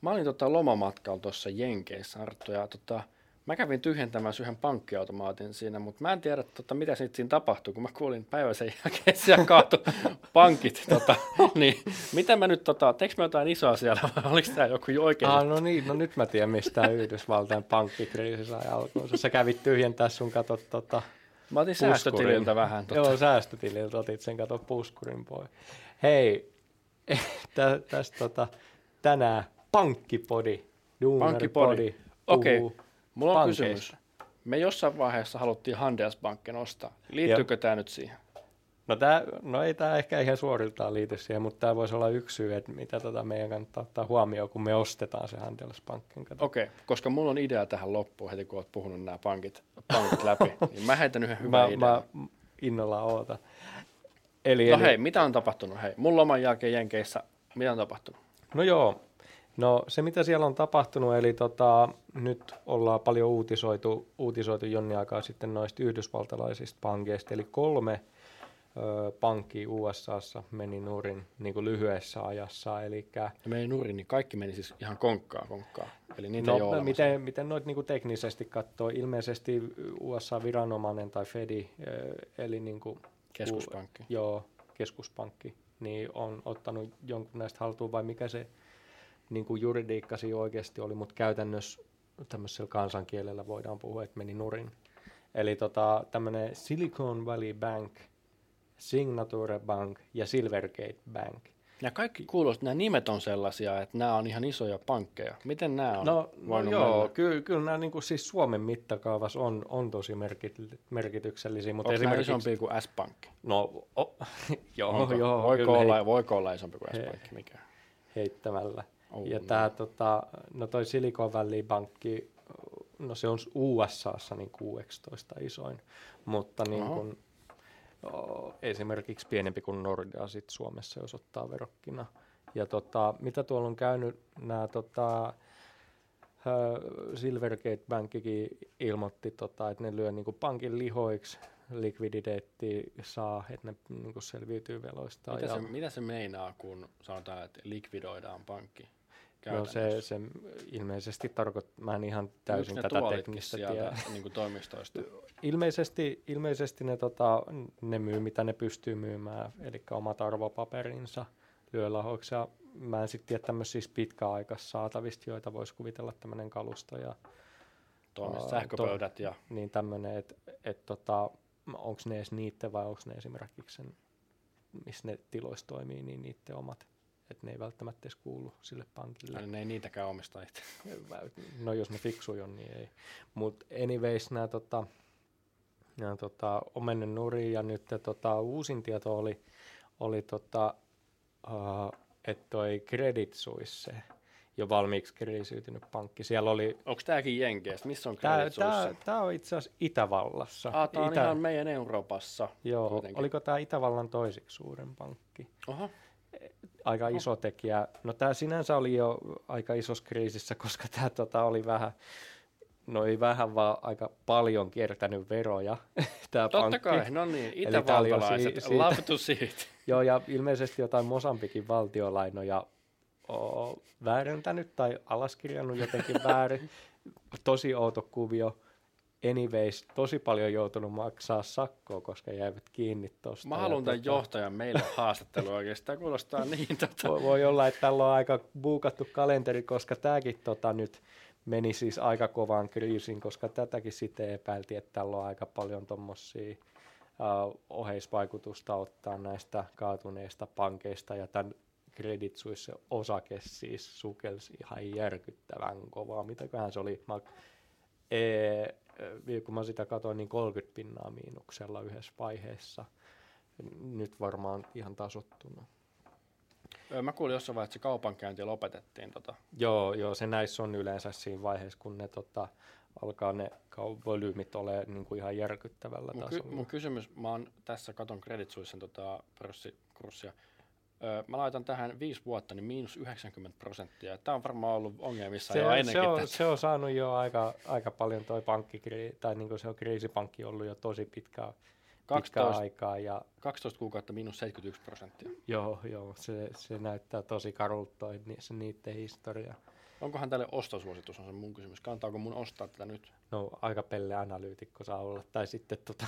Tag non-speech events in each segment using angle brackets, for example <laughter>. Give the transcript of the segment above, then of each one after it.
Mä olin tota lomamatkalla tuossa Jenkeissä, Arttu, ja tota, mä kävin tyhjentämässä yhden pankkiautomaatin siinä, mutta mä en tiedä, tota, mitä siitä siinä tapahtui, kun mä kuulin päivän sen jälkeen, siellä kaatu pankit. Tota, niin, mitä mä nyt, tota, teekö mä jotain isoa siellä, vai oliko tämä joku oikein? Ah, no niin, no nyt mä tiedän, mistä Yhdysvaltain pankkikriisi sai alkuunsa. Sä kävit tyhjentää sun katot tota, Mä otin säästötililtä vähän. Tota. Joo, säästötililtä otit sen kato puskurin pois. Hei, <laughs> tä, tästä tota, tänään pankkipodi, pankkipodi. Okei, okay. mulla on pankeista. kysymys. Me jossain vaiheessa haluttiin Handelsbanken ostaa. Liittyykö tämä nyt siihen? No, tää, no ei tämä ehkä ihan suoriltaan liity siihen, mutta tämä voisi olla yksi syy, että mitä tota meidän kannattaa ottaa huomioon, kun me ostetaan se Handelsbanken. Okei, okay, koska mulla on idea tähän loppuun heti, kun olet puhunut nämä pankit, pankit läpi, <laughs> niin mä heitän yhden hyvän mä, idean. Mä innolla oota. Eli, no eli... hei, mitä on tapahtunut? Hei, mun loman jälkeen Jenkeissä, mitä on tapahtunut? No joo, no se mitä siellä on tapahtunut, eli tota, nyt ollaan paljon uutisoitu, uutisoitu jonnin aikaa sitten noista yhdysvaltalaisista pankeista, eli kolme ö, pankki USAssa meni nurin niin kuin lyhyessä ajassa. Ja meni nurin, niin kaikki meni siis ihan konkkaa konkkaa. Eli niitä no, ei ole miten, miten noit niin kuin teknisesti katsoo, ilmeisesti USA-viranomainen tai Fedi, eli niin kuin Keskuspankki. U, joo, keskuspankki, niin on ottanut jonkun näistä haltuun, vai mikä se niin kuin juridiikkasi oikeasti oli, mutta käytännössä tämmöisellä kansankielellä voidaan puhua, että meni nurin. Eli tota, tämmöinen Silicon Valley Bank, Signature Bank ja Silvergate Bank – ja kaikki kuulostaa, että nämä nimet on sellaisia, että nämä on ihan isoja pankkeja. Miten nämä on No, no joo, kyllä, kyllä nämä niin kuin siis Suomen mittakaavassa on, on tosi merkit, merkityksellisiä. Mutta Onko esimerkiksi... isompia kuin S-pankki? No, oh, <laughs> joo, Onko? joo. Voiko olla, hei, voiko olla isompi kuin S-pankki? Mikä? Heittämällä. Oh, ja no. tämä, tota, no toi Silicon Valley Bankki, no se on USAssa niin 16 isoin, mutta niin kuin, esimerkiksi pienempi kuin Nordea sit Suomessa, jos ottaa verokkina. Ja tota, mitä tuolla on käynyt, nämä tota, Silvergate Bankikin ilmoitti, tota, että ne lyö niinku pankin lihoiksi, likviditeetti saa, että ne niinku selviytyy veloista. Mitä, ja... se, mitä se meinaa, kun sanotaan, että likvidoidaan pankki? No se, se ilmeisesti tarkoittaa, mä en ihan täysin tätä teknistä tiedä. <laughs> Niin kuin toimistoista? ilmeisesti, ilmeisesti ne, tota, ne myy, mitä ne pystyy myymään, eli omat arvopaperinsa lyö lahoiksi. Ja mä en sitten tiedä tämmöisiä siis pitkäaikaisista saatavista, joita voisi kuvitella tämmöinen kalusto ja uh, sähköpöydät to, ja... Niin tämmöinen, että et, tota, onko ne edes niiden vai onko ne esimerkiksi sen, missä ne tiloissa toimii, niin niiden omat että ne ei välttämättä edes kuulu sille pankille. Ja ne ei niitäkään omista itse. <laughs> No jos ne fiksuja on, niin ei. Mutta anyways, nämä tota, tota, on mennyt nurin ja nyt tota, uusin tieto oli, oli tota, uh, että toi Credit Suisse, jo valmiiksi kriisiytynyt pankki. Siellä oli... Onko tämäkin Jenkeistä? Missä on Credit Suisse? Tämä on itse asiassa Itävallassa. Ah, tämä on Itä... ihan meidän Euroopassa. Joo, kuitenkin. oliko tämä Itävallan toiseksi suurin pankki? Oho aika iso tekijä. No tämä sinänsä oli jo aika isossa kriisissä, <laughs> koska tämä tota, oli vähän, no ei vähän, vaan aika paljon kiertänyt veroja. <laughs> tämä Totta pankki. kai, no niin, itävaltalaiset, si- love to see it. <laughs> Joo, ja ilmeisesti jotain Mosambikin valtiolainoja o, väärentänyt tai alaskirjannut jotenkin väärin. Tosi outo kuvio anyways tosi paljon joutunut maksaa sakkoa, koska jäivät kiinni tuosta. Mä haluan tämän johtajan meille haastattelu oikeastaan, kuulostaa <laughs> niin. Tota... Voi, voi olla, että tällä on aika buukattu kalenteri, koska tämäkin tota, nyt meni siis aika kovaan kriisiin, koska tätäkin sitten epäiltiin, että tällä on aika paljon tuommoisia uh, oheisvaikutusta ottaa näistä kaatuneista pankeista ja tämän Credit Suisse osake siis sukelsi ihan järkyttävän kovaa. Mitäköhän se oli? Mä, e, kun mä sitä katsoin, niin 30 pinnaa miinuksella yhdessä vaiheessa. Nyt varmaan ihan tasottunut. Mä kuulin jossain vaiheessa, että se kaupankäynti lopetettiin. Tota. Joo, joo, se näissä on yleensä siinä vaiheessa, kun ne tota, alkaa ne volyymit ole niin kuin ihan järkyttävällä mun tasolla. Ky- mun kysymys, mä oon tässä katon Credit Suissen tota, pörssikurssia, Öö, mä laitan tähän viisi vuotta, niin miinus 90 prosenttia. Tämä on varmaan ollut ongelmissa se, jo ennenkin. Se on, se on saanut jo aika, aika paljon toi pankki, tai niin kuin se on kriisipankki ollut jo tosi pitkään pitkään 12, aikaa. Ja 12 kuukautta miinus 71 prosenttia. joo, joo se, se näyttää tosi karulta ni- se niiden historia. Onkohan tälle ostosuositus, on se mun kysymys. Kannattaako mun ostaa tätä nyt? No aika pelle analyytikko saa olla, tai sitten tota,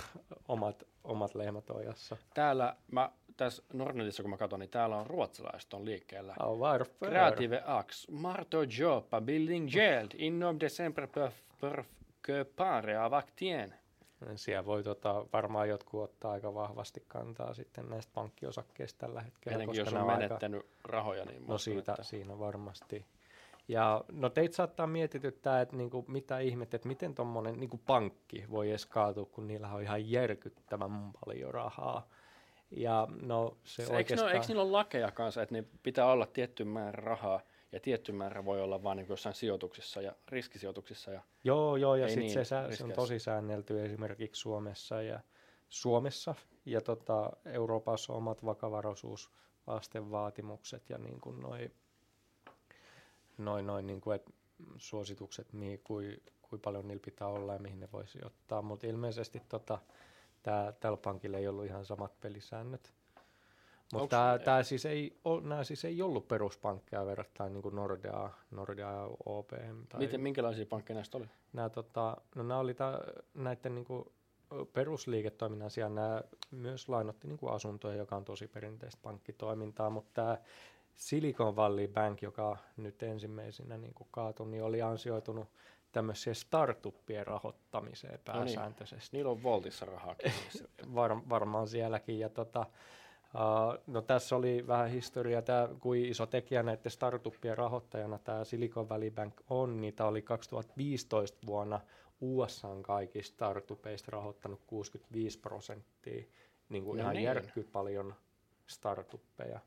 omat, omat lehmät ojassa. Täällä, mä, tässä Nordnetissa kun mä katson, niin täällä on ruotsalaiset on liikkeellä. Oh, varför? Kreative Ax, Marto Joppa, Building Geld, inom december per, per köpare av aktien. Siellä voi tota, varmaan jotkut ottaa aika vahvasti kantaa sitten näistä pankkiosakkeista tällä hetkellä. Etenkin jos on aika- menettänyt rahoja, niin No siitä, että- siinä varmasti. Ja no teitä saattaa mietityttää, että niinku, mitä ihmettä, että miten tuommoinen niinku pankki voi edes kaatua, kun niillä on ihan järkyttävän paljon rahaa. Ja no se, Se, eikö, oikeastaan... ne, eikö niillä ole lakeja kanssa, että ne pitää olla tietty määrä rahaa ja tietty määrä voi olla vain niin jossain sijoituksissa ja riskisijoituksissa. Ja, Joo, joo, ja sitten niin se, sä- se on tosi säännelty esimerkiksi Suomessa ja Suomessa ja tota, Euroopassa on omat vakavaraisuusastevaatimukset ja niin kuin noi, noin, noin niin kuin, et suositukset, mihin, kui, kui paljon niillä pitää olla ja mihin ne voisi ottaa, mutta ilmeisesti tota, tää, tällä pankilla ei ollut ihan samat pelisäännöt. Mutta tämä, siis ei, nämä siis ei ollut peruspankkeja verrattain niin Nordea, Nordea ja OPM. Tai miten, minkälaisia pankkeja näistä oli? nämä, tota, no nämä oli ta, näiden niin kuin, perusliiketoiminnan sijaan nämä myös lainotti niin kuin asuntoja, joka on tosi perinteistä pankkitoimintaa, mutta tämä Silicon Valley Bank, joka nyt ensimmäisenä niin kuin kaatui, niin oli ansioitunut tämmöiseen startuppien rahoittamiseen No niin. pääsääntöisesti. Niillä on Voltissa rahaa. <laughs> Var, varmaan sielläkin. Ja tota, uh, no tässä oli vähän historiaa, tämä, kuin iso tekijä näiden startuppien rahoittajana tämä Silicon Valley Bank on, niin tämä oli 2015 vuonna USAn kaikista startupeista rahoittanut 65 prosenttia, niin kuin No ihan niin. järkky paljon startuppeja.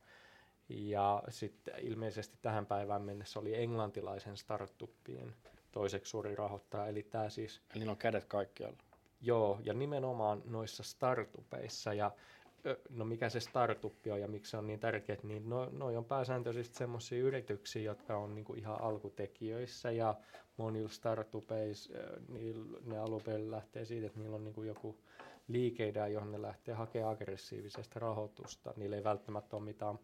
Ja sitten ilmeisesti tähän päivään mennessä oli englantilaisen startuppien toiseksi suuri rahoittaja, eli tämä siis Eli niillä on kädet kaikkialla. Joo, ja nimenomaan noissa startupeissa ja no mikä se startuppi on ja miksi se on niin tärkeä, niin no, noi on pääsääntöisesti semmoisia yrityksiä, jotka on niinku ihan alkutekijöissä ja monilla startupeissa niillä, ne perin lähtee siitä, että niillä on niinku joku liikeidea, johon ne lähtee hakemaan aggressiivisesti rahoitusta. Niillä ei välttämättä ole mitään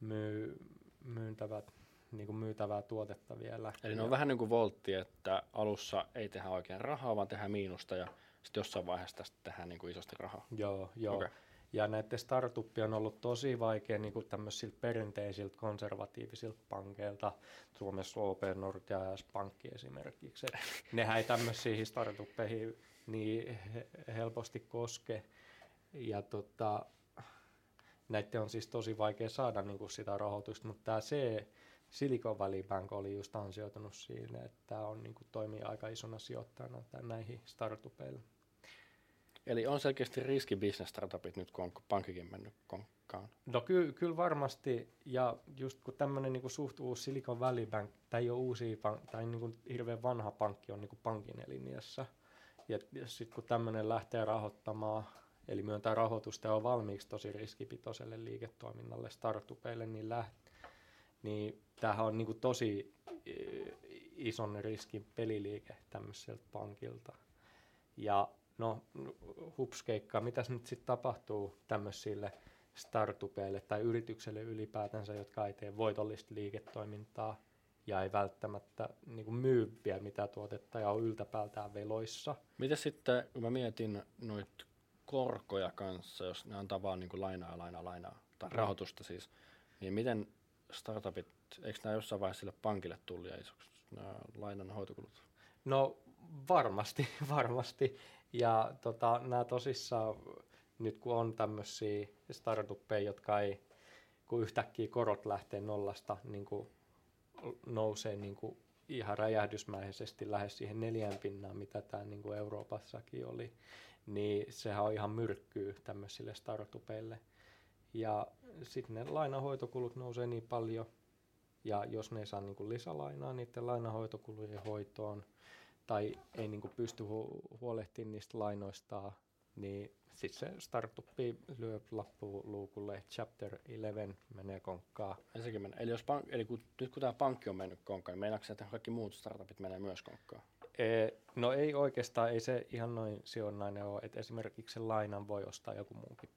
myy, myyntävää, niinku myytävää tuotetta vielä. Eli ne Ja- on vähän niin kuin Voltti, että alussa ei tehdä oikein rahaa, vaan tehdään miinusta ja sitten jossain vaiheessa tästä tehdään niin kuin isosti rahaa. Joo, joo. Okay. Ja näiden startuppia on ollut tosi vaikea niin kuin tämmöisiltä perinteisiltä konservatiivisilta pankeilta, Suomessa OP Nordea ja S-Pankki esimerkiksi. Et <laughs> nehän ei tämmöisiin startuppeihin niin he- helposti koske. Ja tota, näiden on siis tosi vaikea saada niin kuin sitä rahoitusta, mutta tämä C, Silicon Valley Bank oli just ansioitunut siinä, että tämä on niin kuin, toimii aika isona sijoittajana näihin startupeille. Eli on selkeästi riskibisnes startupit nyt, kun on pankkikin mennyt konkkaan. No ky- kyllä varmasti, ja just kun tämmöinen niin suht uusi Silicon Valley Bank, tämä ei ole uusi, pank- tai niin kuin hirveän vanha pankki on niin kuin pankin eliniässä, ja, ja sitten kun tämmöinen lähtee rahoittamaan, eli myöntää rahoitusta ja on valmiiksi tosi riskipitoiselle liiketoiminnalle, startupeille, niin, läht, niin tämähän on niin kuin tosi eh, ison riskin peliliike tämmöiseltä pankilta. Ja no, hupskeikkaa, mitäs nyt sitten tapahtuu tämmöisille startupeille tai yritykselle ylipäätänsä, jotka ei tee voitollista liiketoimintaa ja ei välttämättä niin kuin myy vielä mitään tuotetta ja on yltäpäältään veloissa. Miten sitten, kun mä mietin noita korkoja kanssa, jos ne antaa vaan niin kuin lainaa lainaa, lainaa, tai rahoitusta siis, niin miten startupit, eikö nämä jossain vaiheessa sille pankille tuli ja isoksi nämä lainan hoitokulut? No varmasti, <laughs> varmasti. Ja tota, nämä tosissaan, nyt kun on tämmöisiä startuppeja, jotka ei, kun yhtäkkiä korot lähtee nollasta, niin kuin nousee niin kuin ihan räjähdysmäisesti lähes siihen neljään pinnaan, mitä tämä niin kuin Euroopassakin oli, niin sehän on ihan myrkkyy tämmöisille startupeille. Ja sitten ne lainahoitokulut nousee niin paljon, ja jos ne ei saa niin kuin lisälainaa niiden lainahoitokulujen hoitoon, tai ei niin kuin pysty hu- huolehtimaan niistä lainoistaan, niin sitten se startuppi lyö lappuluukulle, chapter 11 menee konkkaan. Ei sekin mennä. Eli, jos pank, eli kun, nyt kun tämä pankki on mennyt konkkaan, niin meinaatko että kaikki muut startupit menee myös konkkaan? E, no ei oikeastaan, ei se ihan noin sijoinnainen ole, että esimerkiksi sen lainan voi ostaa joku muukin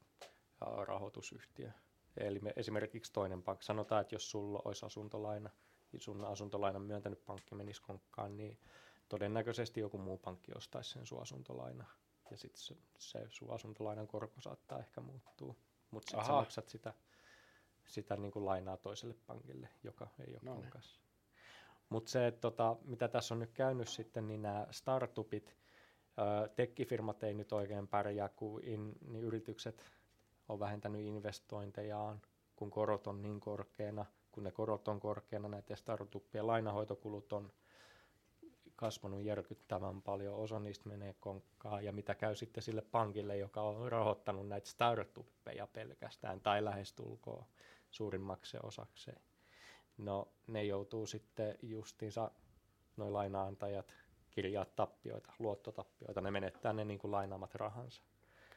rahoitusyhtiö. Eli me, esimerkiksi toinen pankki, sanotaan, että jos sulla olisi asuntolaina, niin sun asuntolainan myöntänyt pankki menisi konkkaan, niin todennäköisesti joku muu pankki ostaisi sen sun asuntolaina. Ja sitten se, se sun asuntolainan korko saattaa ehkä muuttua. Mutta sitten sä maksat sitä, sitä niin kuin lainaa toiselle pankille, joka ei ole konkassa. Mutta se, että tota, mitä tässä on nyt käynyt sitten, niin nämä startupit, tekkifirmat ei nyt oikein pärjää, kun in, niin yritykset on vähentänyt investointejaan, kun korot on niin korkeana. Kun ne korot on korkeana, näiden startupien lainahoitokulut on kasvanut järkyttävän paljon, osa niistä menee konkkaan, ja mitä käy sitten sille pankille, joka on rahoittanut näitä startuppeja pelkästään, tai lähestulkoon suurimmaksi osakseen. No ne joutuu sitten justiinsa, noin lainaantajat, kirjaa tappioita, luottotappioita, ne menettää ne niin kuin lainaamat rahansa.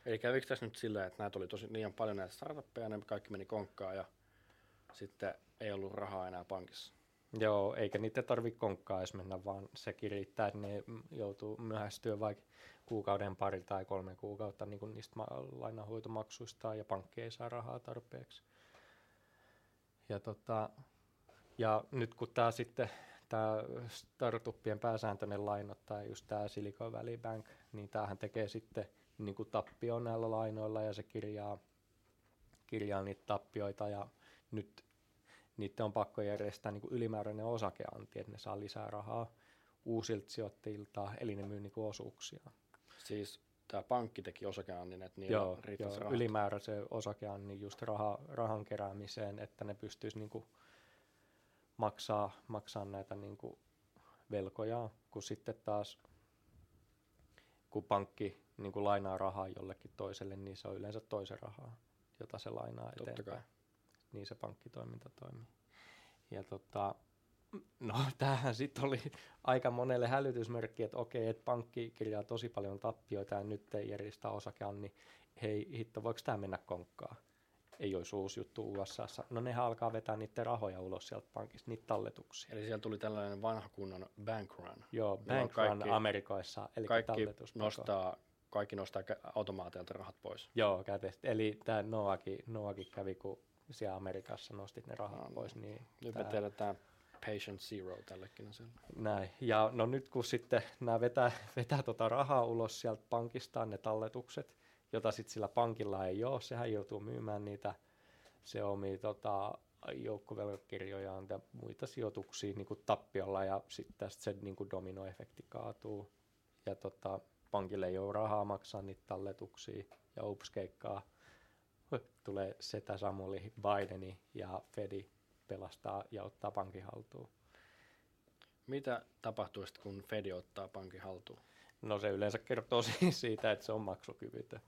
Eli kävikö tässä nyt sillä, että näitä oli tosi liian paljon näitä startuppeja, ne kaikki meni konkkaan ja sitten ei ollut rahaa enää pankissa? Joo, eikä niitä tarvitse konkkaa edes mennä, vaan se riittää, että ne joutuu myöhästyä vaikka kuukauden pari tai kolme kuukautta niin kuin niistä lainahoitomaksuista ja pankki ei saa rahaa tarpeeksi. Ja, tota, ja nyt kun tämä sitten tämä startuppien pääsääntöinen lainottaja, just tämä Silicon Valley Bank, niin tämähän tekee sitten niin kuin tappio näillä lainoilla ja se kirjaa, kirjaa niitä tappioita ja nyt niiden on pakko järjestää niin kuin ylimääräinen osakeanti, että ne saa lisää rahaa uusilta sijoittajilta, eli ne myy niin kuin osuuksia. Siis tämä pankki teki osakeannin, että niillä joo, joo, rahat. ylimääräisen osakeannin just raha, rahan keräämiseen, että ne pystyisi niin kuin maksaa, maksaa näitä niin kuin velkoja, kun sitten taas kun pankki niin kuin lainaa rahaa jollekin toiselle, niin se on yleensä toisen rahaa, jota se lainaa eteenpäin. Totta kai. Niin se pankkitoiminta toimii. Ja tota, no <laughs> tämähän sitten oli aika monelle hälytysmerkki, että okei, että pankki kirjaa tosi paljon tappioita ja nyt ei järjestä osakean, niin hei hitto, voiko tämä mennä konkkaan? Ei olisi uusi juttu USA. No nehän alkaa vetää niiden rahoja ulos sieltä pankista, niitä talletuksia. Eli siellä tuli tällainen vanha kunnon bank run. Joo, bank run Amerikoissa, eli kaikki nostaa kaikki nostaa automaateilta rahat pois. Joo, käteistä. Eli tämä Noakin, Noakin kävi, kun siellä Amerikassa nostit ne rahat no, pois. Niin nyt me tiedetään patient zero tällekin asialle. Näin. Ja no nyt kun sitten nämä vetää, <laughs> vetää tota rahaa ulos sieltä pankistaan, ne talletukset, jota sitten sillä pankilla ei ole, sehän joutuu myymään niitä se omia tota, joukkovelkakirjojaan ja muita sijoituksia niin kuin tappiolla ja sitten tästä se niin kuin dominoefekti kaatuu. Ja tota, pankille ei ole rahaa maksaa niitä talletuksia ja ups keikkaa tulee setä Samuli Bideni ja Fedi pelastaa ja ottaa pankin haltuun. Mitä tapahtuu sitten, kun Fedi ottaa pankin haltuun? No se yleensä kertoo <laughs> siitä, että se on maksukyvytön.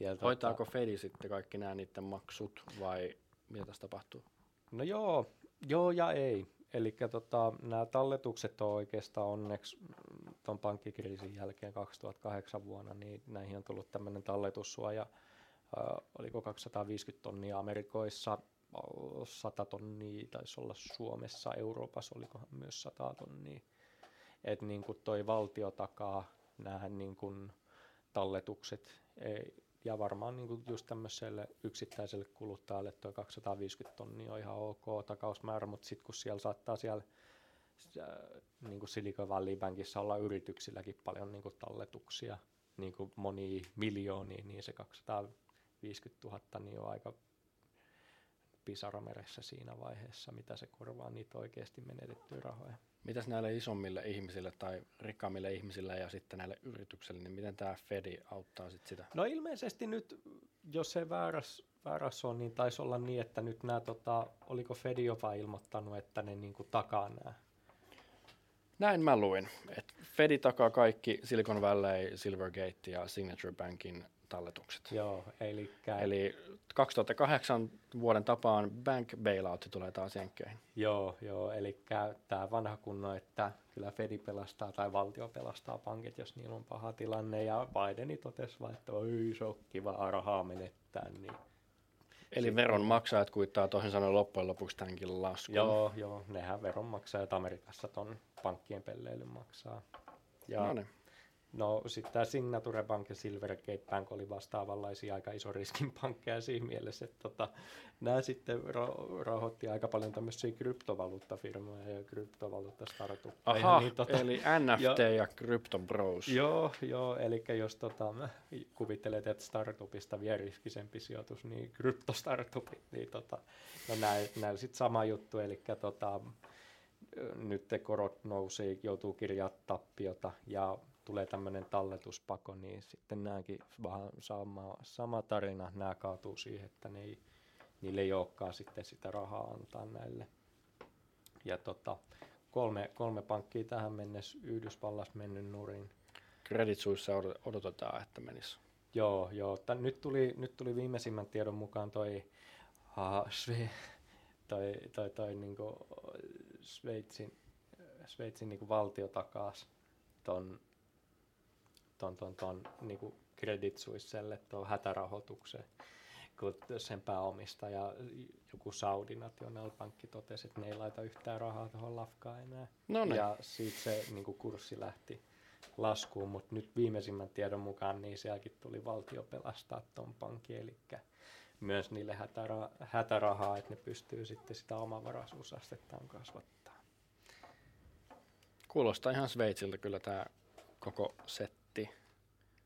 Ja tota- Hoitaako tota, Fedi sitten kaikki nämä niiden maksut vai mitä tässä tapahtuu? No joo, joo ja ei. Eli tota, nämä talletukset on oikeastaan onneksi tuon pankkikriisin jälkeen 2008 vuonna, niin näihin on tullut tämmöinen talletussuoja, äh, oliko 250 tonnia Amerikoissa, 100 tonnia taisi olla Suomessa, Euroopassa olikohan myös 100 tonnia. Että niin kuin toi valtio takaa nämä niin kuin talletukset, ei, ja varmaan niin kuin just tämmöiselle yksittäiselle kuluttajalle tuo 250 tonnia on ihan ok takausmäärä, mutta sitten kun siellä saattaa siellä niin kuin Silicon Valley Bankissa olla yrityksilläkin paljon niin kuin talletuksia, niin kuin monia miljoonia, niin se 250 000 niin on aika pisarameressä siinä vaiheessa, mitä se korvaa niitä oikeasti menetettyjä rahoja. Mitäs näille isommille ihmisille tai rikkaammille ihmisille ja sitten näille yrityksille, niin miten tämä Fedi auttaa sitten sitä? No ilmeisesti nyt, jos se vääräs, vääräs on, niin taisi olla niin, että nyt nämä, tota, oliko Fedi jopa ilmoittanut, että ne niin kuin takaa nämä näin mä luin, että Fedi takaa kaikki Silicon Valley, Silvergate ja Signature Bankin talletukset. Joo, eli... Eli 2008 vuoden tapaan bank bailout tulee taas jenkkeihin. Joo, joo, eli tämä vanha kunno, että kyllä Fedi pelastaa tai valtio pelastaa pankit, jos niillä on paha tilanne. Ja Bideni totesi vaan, että oi, se on kiva rahaa menettää, niin Eli veronmaksajat kuittaa toisin sanoen loppujen lopuksi tämänkin laskun. Joo, joo, nehän veronmaksajat Amerikassa ton pankkien pelleilyn maksaa. Ja No niin. No sitten tämä Signature Bank ja Silvergate Bank oli vastaavanlaisia aika iso riskin pankkeja siinä mielessä, että tota, nämä sitten ra- rahoitti aika paljon tämmöisiä kryptovaluuttafirmoja ja kryptovaluuttastartuppeja. Aha, niin, tota, eli NFT ja, ja Crypto Bros. Joo, joo, eli jos tota, kuvittelet, että startupista vie riskisempi sijoitus, niin kryptostartupit, niin tota, no näillä, sitten sama juttu, eli tota, nyt korot nousee, joutuu kirjaa tappiota ja tulee tämmöinen talletuspako, niin sitten nämäkin vähän sama, sama tarina, nämä kaatuu siihen, että ne ei, niille ei olekaan sitten sitä rahaa antaa näille. Ja tota, kolme, kolme pankkia tähän mennessä Yhdysvallas mennyt nurin. Credit Suisse odotetaan, että menisi. Joo, joo. Tän, nyt, tuli, nyt tuli viimeisimmän tiedon mukaan toi, uh, Sve, toi, toi, toi niinku Sveitsin, Sveitsin niinku valtio takas ton ton, ton, ton niin kuin Credit Suisselle tuon hätärahoituksen, kun sen pääomistaja, joku Saudi National Pankki totesi, että ne ei laita yhtään rahaa tuohon lafkaan enää. No niin. Ja siitä se niin kuin kurssi lähti laskuun, mutta nyt viimeisimmän tiedon mukaan niin sielläkin tuli valtio pelastaa tuon pankin, eli myös niille hätära- hätärahaa, että ne pystyy sitten sitä omavaraisuusastettaan kasvattaa. Kuulostaa ihan Sveitsiltä kyllä tämä koko setti.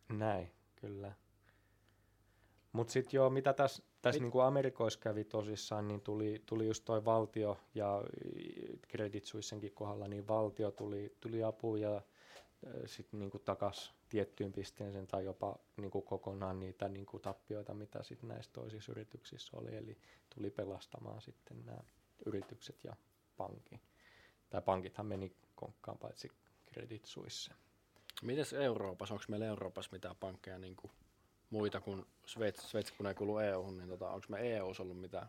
Näin, kyllä. Mutta sitten joo, mitä tässä täs Mit... niinku Amerikoissa kävi tosissaan, niin tuli, tuli just toi valtio ja Credit Suissenkin kohdalla, niin valtio tuli, tuli apu ja sitten niinku takas tiettyyn pisteeseen tai jopa niinku kokonaan niitä niinku tappioita, mitä sitten näissä toisissa yrityksissä oli. Eli tuli pelastamaan sitten nämä yritykset ja pankki. Tai pankithan meni konkkaan paitsi Credit Suisse. Mites Euroopassa, onko meillä Euroopassa mitään pankkeja niin kuin muita kuin Sveitsi, Sveitsi kun ei kuulu EU, niin tota, onko me EU ollut mitään?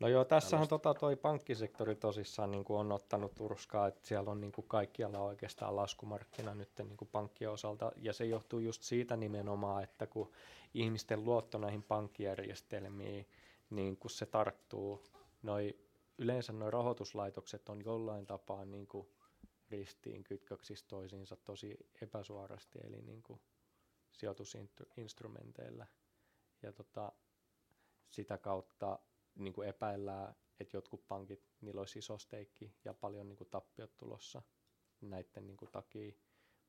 No joo, tässähän tota toi pankkisektori tosissaan niin kuin on ottanut turskaa, että siellä on niin kuin kaikkialla oikeastaan laskumarkkina nyt niin kuin pankkien osalta, ja se johtuu just siitä nimenomaan, että kun ihmisten luotto näihin pankkijärjestelmiin, niin kun se tarttuu, noi, yleensä nuo rahoituslaitokset on jollain tapaa niin kuin ristiin kytköksissä toisiinsa tosi epäsuorasti, eli niin kuin sijoitusinstrumenteilla. Ja tota, sitä kautta niin kuin epäillään, että jotkut pankit, niillä olisi iso steikki ja paljon niin kuin tappiot tulossa näiden niin kuin takia,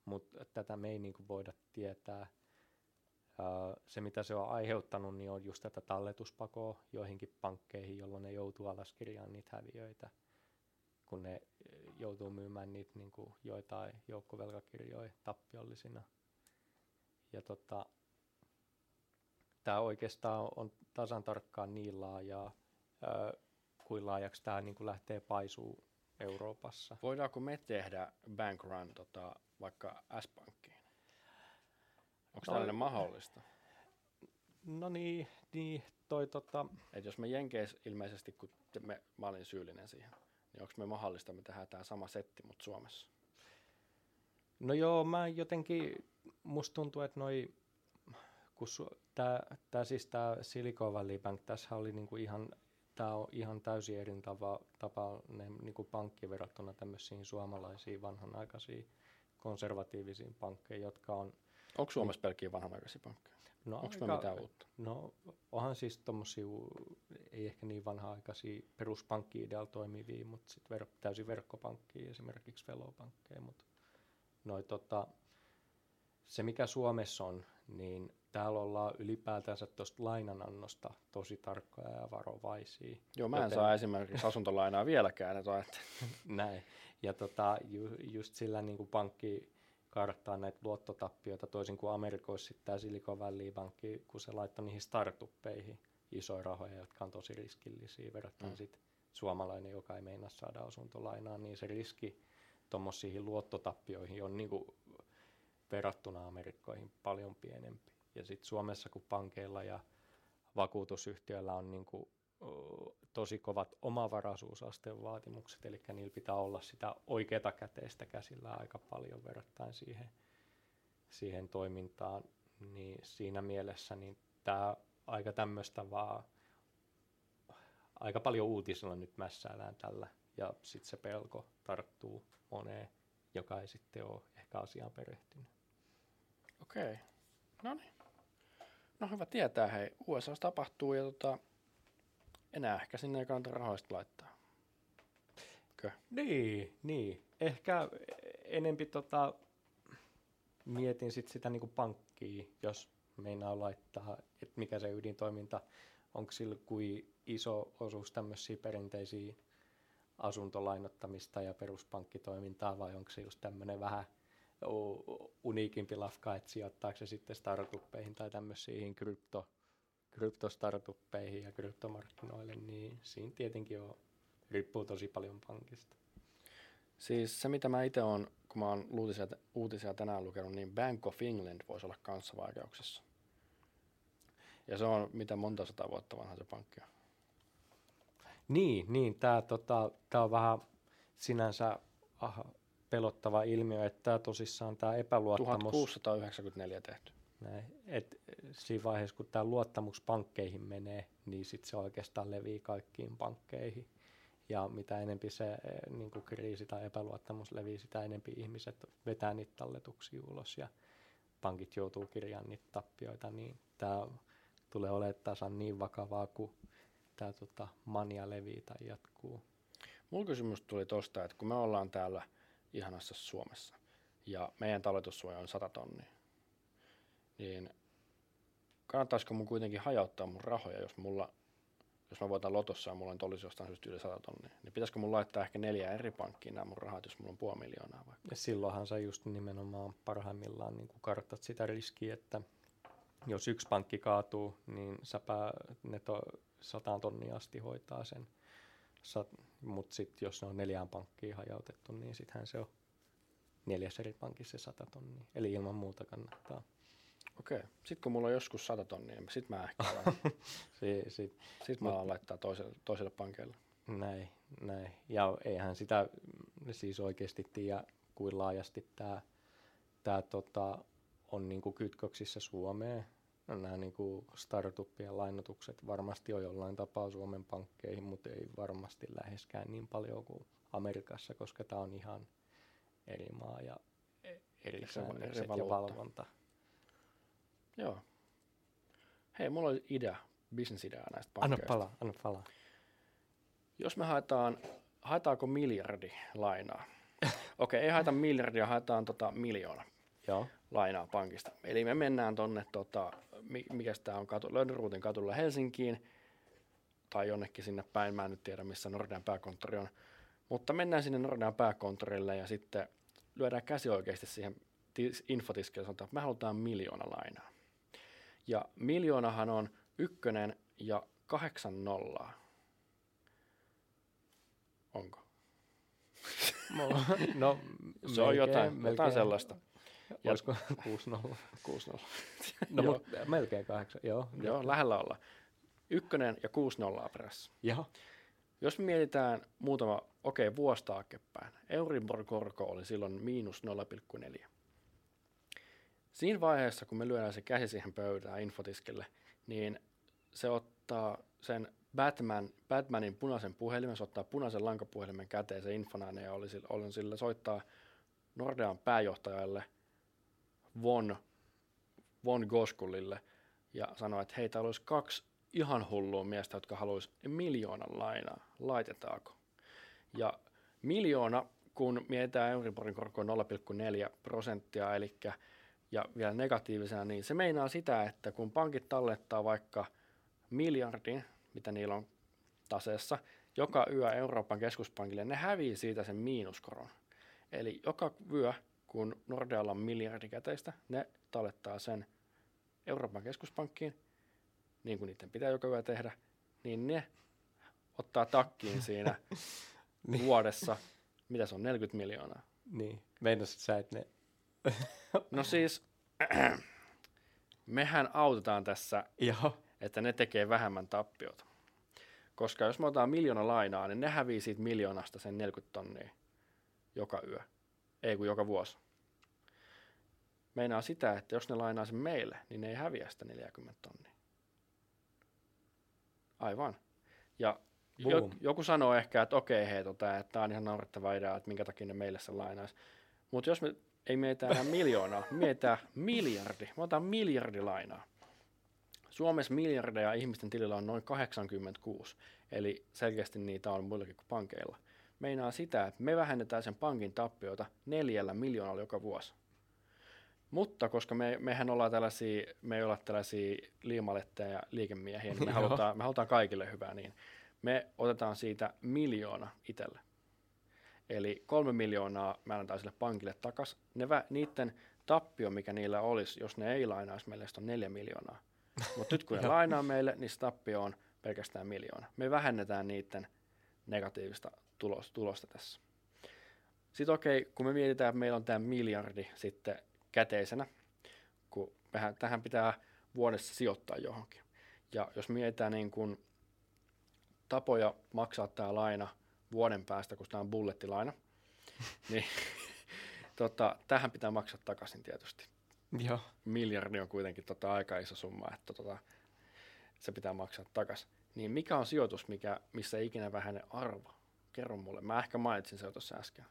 mutta tätä me ei niin kuin voida tietää. Se, mitä se on aiheuttanut, niin on just tätä talletuspakoa joihinkin pankkeihin, jolloin ne joutuu alaskirjaan niitä häviöitä – kun ne joutuu myymään niitä niin kuin joitain joukkovelkakirjoja tappiollisina. Ja tota, tämä oikeastaan on tasan tarkkaan niin laaja, ää, kuin laajaksi tämä niin lähtee paisuu Euroopassa. Voidaanko me tehdä bank run tota, vaikka S-pankkiin? Onko no, tällainen mahdollista? No niin, niin toi tota... Et jos me Jenkeissä ilmeisesti, kun me, mä olin syyllinen siihen, niin onko me mahdollista, me tehdään tämä sama setti, mutta Suomessa? No joo, mä jotenkin, musta tuntuu, että noi, kun tämä siis tämä Silicon Valley Bank, tässä oli niinku ihan, tämä on ihan täysin eri tapa, tapa ne, niinku pankki verrattuna tämmöisiin suomalaisiin vanhanaikaisiin konservatiivisiin pankkeihin, jotka on... Onko Suomessa pelkkiä vanhanaikaisia pankkeja? No Onko me mitään uutta? No onhan siis tuommoisia, ei ehkä niin vanha-aikaisia peruspankki-idealla toimivia, mutta sitten ver, täysin verkkopankkia, esimerkiksi velopankkeja. Mutta noi, tota, se mikä Suomessa on, niin täällä ollaan ylipäätänsä tuosta lainanannosta tosi tarkkoja ja varovaisia. Joo, mä en joten... saa esimerkiksi asuntolainaa vieläkään. Että... <laughs> Näin. Ja tota, ju, just sillä niin kuin pankki karttaa näitä luottotappioita toisin kuin Amerikoissa sitten tämä Silicon Valley Pankki, kun se laittoi niihin startuppeihin isoja rahoja, jotka on tosi riskillisiä verrattuna mm. sitten suomalainen, joka ei meinaa saada asuntolainaa, niin se riski tuommoisiin luottotappioihin on niinku verrattuna Amerikkoihin paljon pienempi. Ja sitten Suomessa, kun pankeilla ja vakuutusyhtiöillä on niinku tosi kovat omavaraisuusasteen vaatimukset, eli niillä pitää olla sitä oikeata käteistä käsillä aika paljon verrattain siihen, siihen toimintaan, niin siinä mielessä niin tämä aika tämmöistä vaan, aika paljon uutisilla nyt mässäillään tällä, ja sitten se pelko tarttuu moneen joka ei sitten ole ehkä asiaan perehtynyt. Okei. No niin. No hyvä tietää, hei. USA tapahtuu ja tota, enää ehkä sinne ei kannata rahoista laittaa. Kö? Niin, niin. Ehkä enempi tota, mietin sit sitä niinku pankkia, jos meinaa laittaa, että mikä se ydintoiminta, onko sillä kuin iso osuus tämmöisiä perinteisiä asuntolainottamista ja peruspankkitoimintaa vai onko se just tämmöinen vähän uniikimpi lafka, että sijoittaako se sitten startuppeihin tai tämmöisiin krypto, kryptostartuppeihin ja kryptomarkkinoille, niin siinä tietenkin on, riippuu tosi paljon pankista. Siis se, mitä mä itse olen, kun mä oon uutisia, uutisia tänään lukenut, niin Bank of England voisi olla kanssa vaikeuksissa. Ja se on mitä monta sata vuotta vanha se pankki on. Niin, niin tämä tota, tää on vähän sinänsä aha, pelottava ilmiö, että tämä tosissaan tämä epäluottamus... 1694 tehty. Näin, et siinä vaiheessa, kun tämä luottamus pankkeihin menee, niin sitten se oikeastaan levii kaikkiin pankkeihin. Ja mitä enempi se niin kuin kriisi tai epäluottamus levii, sitä enempi ihmiset vetää niitä talletuksia ulos ja pankit joutuu kirjaamaan niitä tappioita, niin tämä tulee olemaan tasan niin vakavaa, kun tämä tota, mania levii tai jatkuu. Mulla kysymys tuli tuosta, että kun me ollaan täällä ihanassa Suomessa ja meidän talletussuoja on 100 tonnia, niin kannattaisiko mun kuitenkin hajauttaa mun rahoja, jos mulla jos mä voitan lotossa ja mulla olisi jostain syystä yli 100 tonnia, niin pitäisikö mun laittaa ehkä neljä eri pankkiin nämä mun rahat, jos mulla on puoli miljoonaa vaikka? Ja silloinhan sä just nimenomaan parhaimmillaan niin kartat sitä riskiä, että jos yksi pankki kaatuu, niin säpä ne to, sataan tonnia asti hoitaa sen. Mutta sitten jos ne on neljään pankkiin hajautettu, niin sittenhän se on neljäs eri pankissa se sata tonnia. Eli ilman muuta kannattaa. Okei. Sitten kun mulla on joskus sata tonnia, niin sitten mä ehkä <laughs> si, si, sit mä alan laittaa toiselle, toiselle pankille. Näin, näin. Ja eihän sitä siis oikeasti tiedä, kuin laajasti tämä tää tota, on niinku kytköksissä Suomeen. Nämä niinku startuppien lainotukset varmasti on jollain tapaa Suomen pankkeihin, mutta ei varmasti läheskään niin paljon kuin Amerikassa, koska tämä on ihan eri maa ja eri säännökset ja valvonta. Joo. Hei, mulla oli idea, bisnesidea näistä pankkeista. Anna palaa, anna palaa. Jos me haetaan, haetaanko miljardi lainaa? <laughs> Okei, okay, ei haeta miljardia, haetaan tota miljoona Joo. lainaa pankista. Eli me mennään tonne, tota, mikä tämä on, katu, Lönnruutin katulla Helsinkiin, tai jonnekin sinne päin, mä en nyt tiedä missä Nordean pääkonttori on, mutta mennään sinne Nordean pääkonttorille ja sitten lyödään käsi oikeasti siihen infotiskille ja sanotaan, että me halutaan miljoona lainaa. Ja miljoonahan on ykkönen ja kahdeksan nollaa. Onko? <laughs> no, se on jotain, melkein. jotain sellaista. Olisiko <laughs> 6-0? 6-0. <laughs> no, mutta melkein kahdeksan, joo. Joo, lähellä olla. Ykkönen ja 6 nollaa perässä. Joo. Jos me mietitään muutama, okei, okay, vuosi taaksepäin. Euribor-korko oli silloin miinus 0,4. Siinä vaiheessa, kun me lyödään se käsi siihen pöytään infotiskille, niin se ottaa sen Batman, Batmanin punaisen puhelimen, se ottaa punaisen lankapuhelimen käteen se infonainen ja oli, oli sillä soittaa Nordean pääjohtajalle Von, Von Goskullille ja sanoi, että hei, täällä olisi kaksi ihan hullua miestä, jotka haluaisi miljoonan lainaa. Laitetaanko? Ja miljoona, kun mietitään Euriborin korkoa 0,4 prosenttia, eli ja vielä negatiivisena, niin se meinaa sitä, että kun pankit tallettaa vaikka miljardin, mitä niillä on taseessa, joka yö Euroopan keskuspankille, ne hävii siitä sen miinuskoron. Eli joka yö, kun Nordealla on miljardi käteistä, ne tallettaa sen Euroopan keskuspankkiin, niin kuin niiden pitää joka yö tehdä, niin ne ottaa takkiin siinä <laughs> niin. vuodessa, mitä se on, 40 miljoonaa. Niin, meinasit sä, että ne <laughs> No siis, <clears throat> mehän autetaan tässä, Joo. että ne tekee vähemmän tappiota. Koska jos me otetaan miljoona lainaa, niin ne hävii siitä miljoonasta sen 40 tonnia joka yö. Ei kun joka vuosi. Meinaa sitä, että jos ne lainaa sen meille, niin ne ei häviä sitä 40 tonnia. Aivan. Ja jo, joku sanoo ehkä, että okei, hei, tota, että tämä on ihan naurettava idea, että minkä takia ne meille se lainaisi. Mutta jos me ei meitä enää miljoonaa, meitä miljardi. Me otetaan miljardilainaa. Suomessa miljardeja ihmisten tilillä on noin 86, eli selkeästi niitä on muillakin kuin pankeilla. Meinaa sitä, että me vähennetään sen pankin tappiota neljällä miljoonalla joka vuosi. Mutta koska me, mehän ollaan tällaisia, me ei olla tällaisia liimaletteja ja liikemiehiä, niin me halutaan, me halutaan kaikille hyvää, niin me otetaan siitä miljoona itselle. Eli kolme miljoonaa mä annetaan sille pankille takaisin. Ne, niiden tappio, mikä niillä olisi, jos ne ei lainaisi meille, on neljä miljoonaa. <laughs> Mutta nyt kun ne lainaa meille, niin se tappio on pelkästään miljoona. Me vähennetään niiden negatiivista tulosta, tulosta tässä. Sitten okei, okay, kun me mietitään, että meillä on tämä miljardi sitten käteisenä, kun mehän, tähän pitää vuodessa sijoittaa johonkin. Ja jos mietitään niin kuin tapoja maksaa tämä laina vuoden päästä, kun tämä on bullettilaina, <laughs> niin tota, tähän pitää maksaa takaisin tietysti. Joo. Miljardi on kuitenkin tota aika iso summa, että tota, se pitää maksaa takaisin. Niin mikä on sijoitus, mikä, missä ei ikinä vähene arvo? Kerro mulle. Mä ehkä mainitsin se jo tuossa äsken.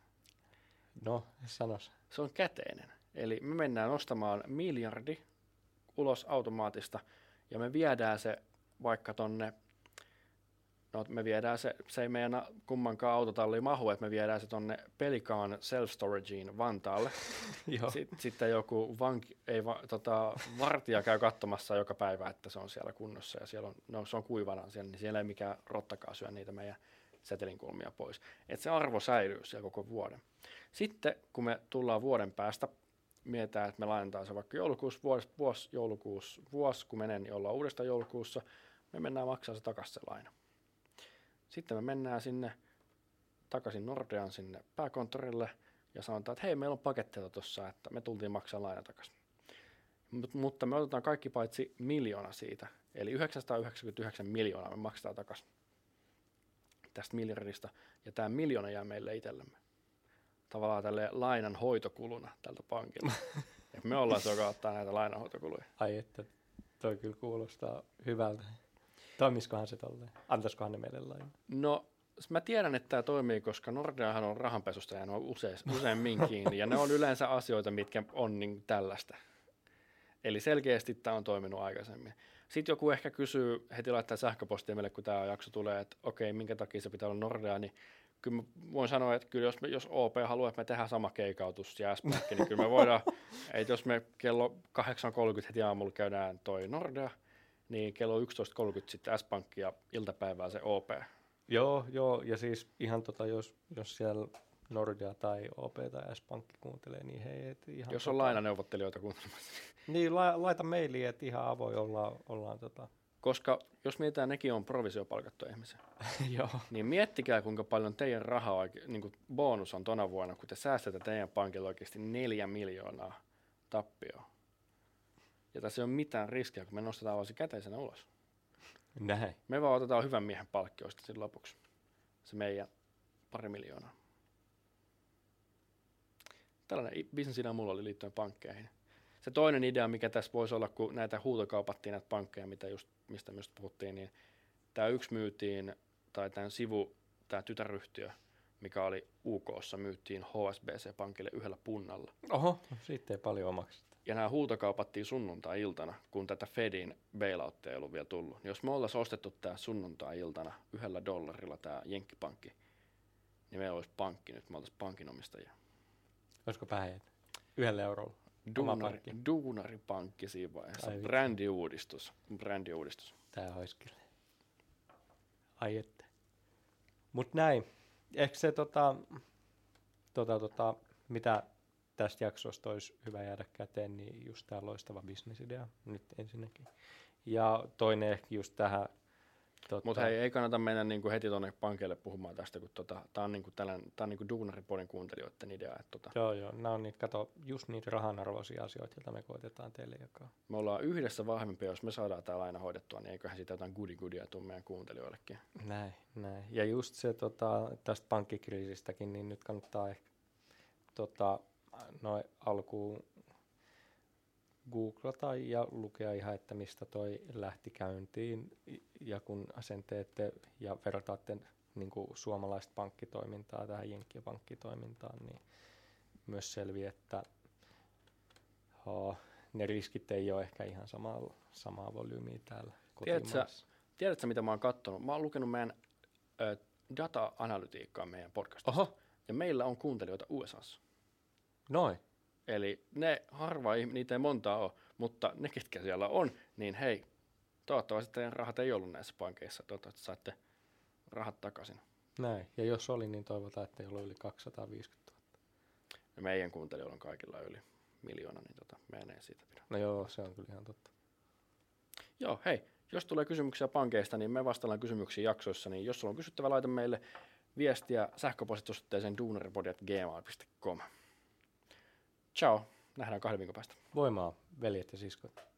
No, sanos. Se on käteinen. Eli me mennään ostamaan miljardi ulos automaattista ja me viedään se vaikka tonne, no me viedään se, se ei meidän kummankaan autotalliin mahu, että me viedään se tonne Pelikaan self-storageen Vantaalle. <laughs> Sitten, sitten joku vanki, ei, va, tota, vartija käy katsomassa joka päivä, että se on siellä kunnossa ja siellä on, no, se on kuivana siellä, niin siellä ei mikään rottakaan syö niitä meidän setelinkulmia pois. Että se arvo säilyy siellä koko vuoden. Sitten kun me tullaan vuoden päästä mietitään, että me lainataan se vaikka joulukuussa, vuosi, vuosi, joulukuussa, vuosi, kun menen, niin ollaan uudestaan joulukuussa, me mennään maksaa se takaisin se laina. Sitten me mennään sinne takaisin Nordean sinne pääkonttorille ja sanotaan, että hei, meillä on paketteja tuossa, että me tultiin maksaa laina takaisin. Mut, mutta me otetaan kaikki paitsi miljoona siitä, eli 999 miljoonaa me maksetaan takaisin tästä miljardista, ja tämä miljoona jää meille itsellemme tavallaan tälle lainan hoitokuluna tältä pankilta. <laughs> ja me ollaan se, joka ottaa näitä lainanhoitokuluja. Ai että, toi kyllä kuulostaa hyvältä. Toimiskohan se tolleen? Antaisikohan ne meille lainan? No, mä tiedän, että tämä toimii, koska Nordeahan on rahanpesusta ja ne on usein, useimmin kiinni. Ja ne on yleensä asioita, mitkä on niin tällaista. Eli selkeästi tämä on toiminut aikaisemmin. Sitten joku ehkä kysyy, heti laittaa sähköpostia meille, kun tämä jakso tulee, että okei, minkä takia se pitää olla Nordea, niin kyllä voin sanoa, että kyllä jos, me, jos OP haluaa, että me tehdään sama keikautus ja s niin kyllä me voidaan, <laughs> että jos me kello 8.30 heti aamulla käydään toi Nordea, niin kello 11.30 sitten S-Pankki ja iltapäivää se OP. Joo, joo, ja siis ihan tota, jos, jos siellä Nordea tai OP tai S-Pankki kuuntelee, niin hei, et ihan... Jos on tota... lainaneuvottelijoita kuuntelemassa. Niin, la, laita mailiin, että ihan avoin ollaan, ollaan tota, koska jos mietitään, nekin on provisiopalkattuja ihmisiä. <laughs> Joo. Niin miettikää, kuinka paljon teidän rahaa, niin kuin bonus on tona vuonna, kun te säästätte teidän pankilla oikeasti neljä miljoonaa tappioa. Ja tässä ei ole mitään riskiä, kun me nostetaan vaan se käteisenä ulos. Näin. Me vaan otetaan hyvän miehen palkkioista sitten lopuksi. Se meidän pari miljoonaa. Tällainen bisnesidea mulla oli liittyen pankkeihin se toinen idea, mikä tässä voisi olla, kun näitä huutokaupattiin näitä pankkeja, mitä just, mistä myös puhuttiin, niin tämä yksi myytiin, tai tämän sivu, tämä tytäryhtiö, mikä oli UKssa, myyttiin HSBC-pankille yhdellä punnalla. Oho, siitä ei paljon omaksi. Ja nämä huutokaupattiin sunnuntai-iltana, kun tätä Fedin bailouttia ei ollut vielä tullut. Niin jos me oltaisiin ostettu tämä sunnuntai-iltana yhdellä dollarilla tämä Jenkkipankki, niin meillä olisi pankki nyt, me oltaisiin pankinomistajia. Olisiko päin? Yhdellä eurolla? Duunari, duunaripankki siinä vaiheessa. Ai, brändiuudistus. brändiuudistus. Tää olisi kyllä. Ai että. Mut näin. Ehkä se tota, tota, tota, mitä tästä jaksosta olisi hyvä jäädä käteen, niin just tämä loistava bisnesidea nyt ensinnäkin. Ja toinen ehkä just tähän Totta. Mutta hei, ei kannata mennä niinku heti tuonne pankeille puhumaan tästä, kun tota, tämä on, niinku tällainen, tää on niinku duunaripodin kuuntelijoiden idea. Että tota. Joo, joo. Nämä on niitä, kato, just niitä rahanarvoisia asioita, joita me koitetaan teille jakaa. Me ollaan yhdessä vahvempia, jos me saadaan tämä laina hoidettua, niin eiköhän siitä jotain goody goodia tule meidän kuuntelijoillekin. Näin, näin. Ja just se tota, tästä pankkikriisistäkin, niin nyt kannattaa ehkä tota, noin alkuun googlata ja lukea ihan, että mistä toi lähti käyntiin. Ja kun sen teette ja vertaatte niin kuin suomalaista pankkitoimintaa tähän jenkkipankkitoimintaan, niin myös selviää, että oh, ne riskit ei ole ehkä ihan samaa, samaa volyymiä täällä Tiedätkö, kotimaassa. tiedätkö, mitä mä oon kattonut? Mä oon lukenut meidän ö, data-analytiikkaa meidän podcastissa. Oho, Ja meillä on kuuntelijoita USAssa. Noin. Eli ne harva, niitä ei montaa ole, mutta ne, ketkä siellä on, niin hei, toivottavasti teidän rahat ei ollut näissä pankeissa. Toivottavasti saatte rahat takaisin. Näin. Ja jos oli, niin toivotaan, että ei ollut yli 250 000. Ja meidän kuuntelijoilla on kaikilla yli miljoona, niin tota, meidän ei siitä pidä. No joo, se on kyllä ihan totta. Joo, hei, jos tulee kysymyksiä pankeista, niin me vastaillaan kysymyksiin jaksoissa, niin jos sulla on kysyttävä, laita meille viestiä sähköpostitosuhteeseen duunaripodi.gmail.com. Ciao, nähdään kahden viikon päästä. Voimaa, veljet ja siskot.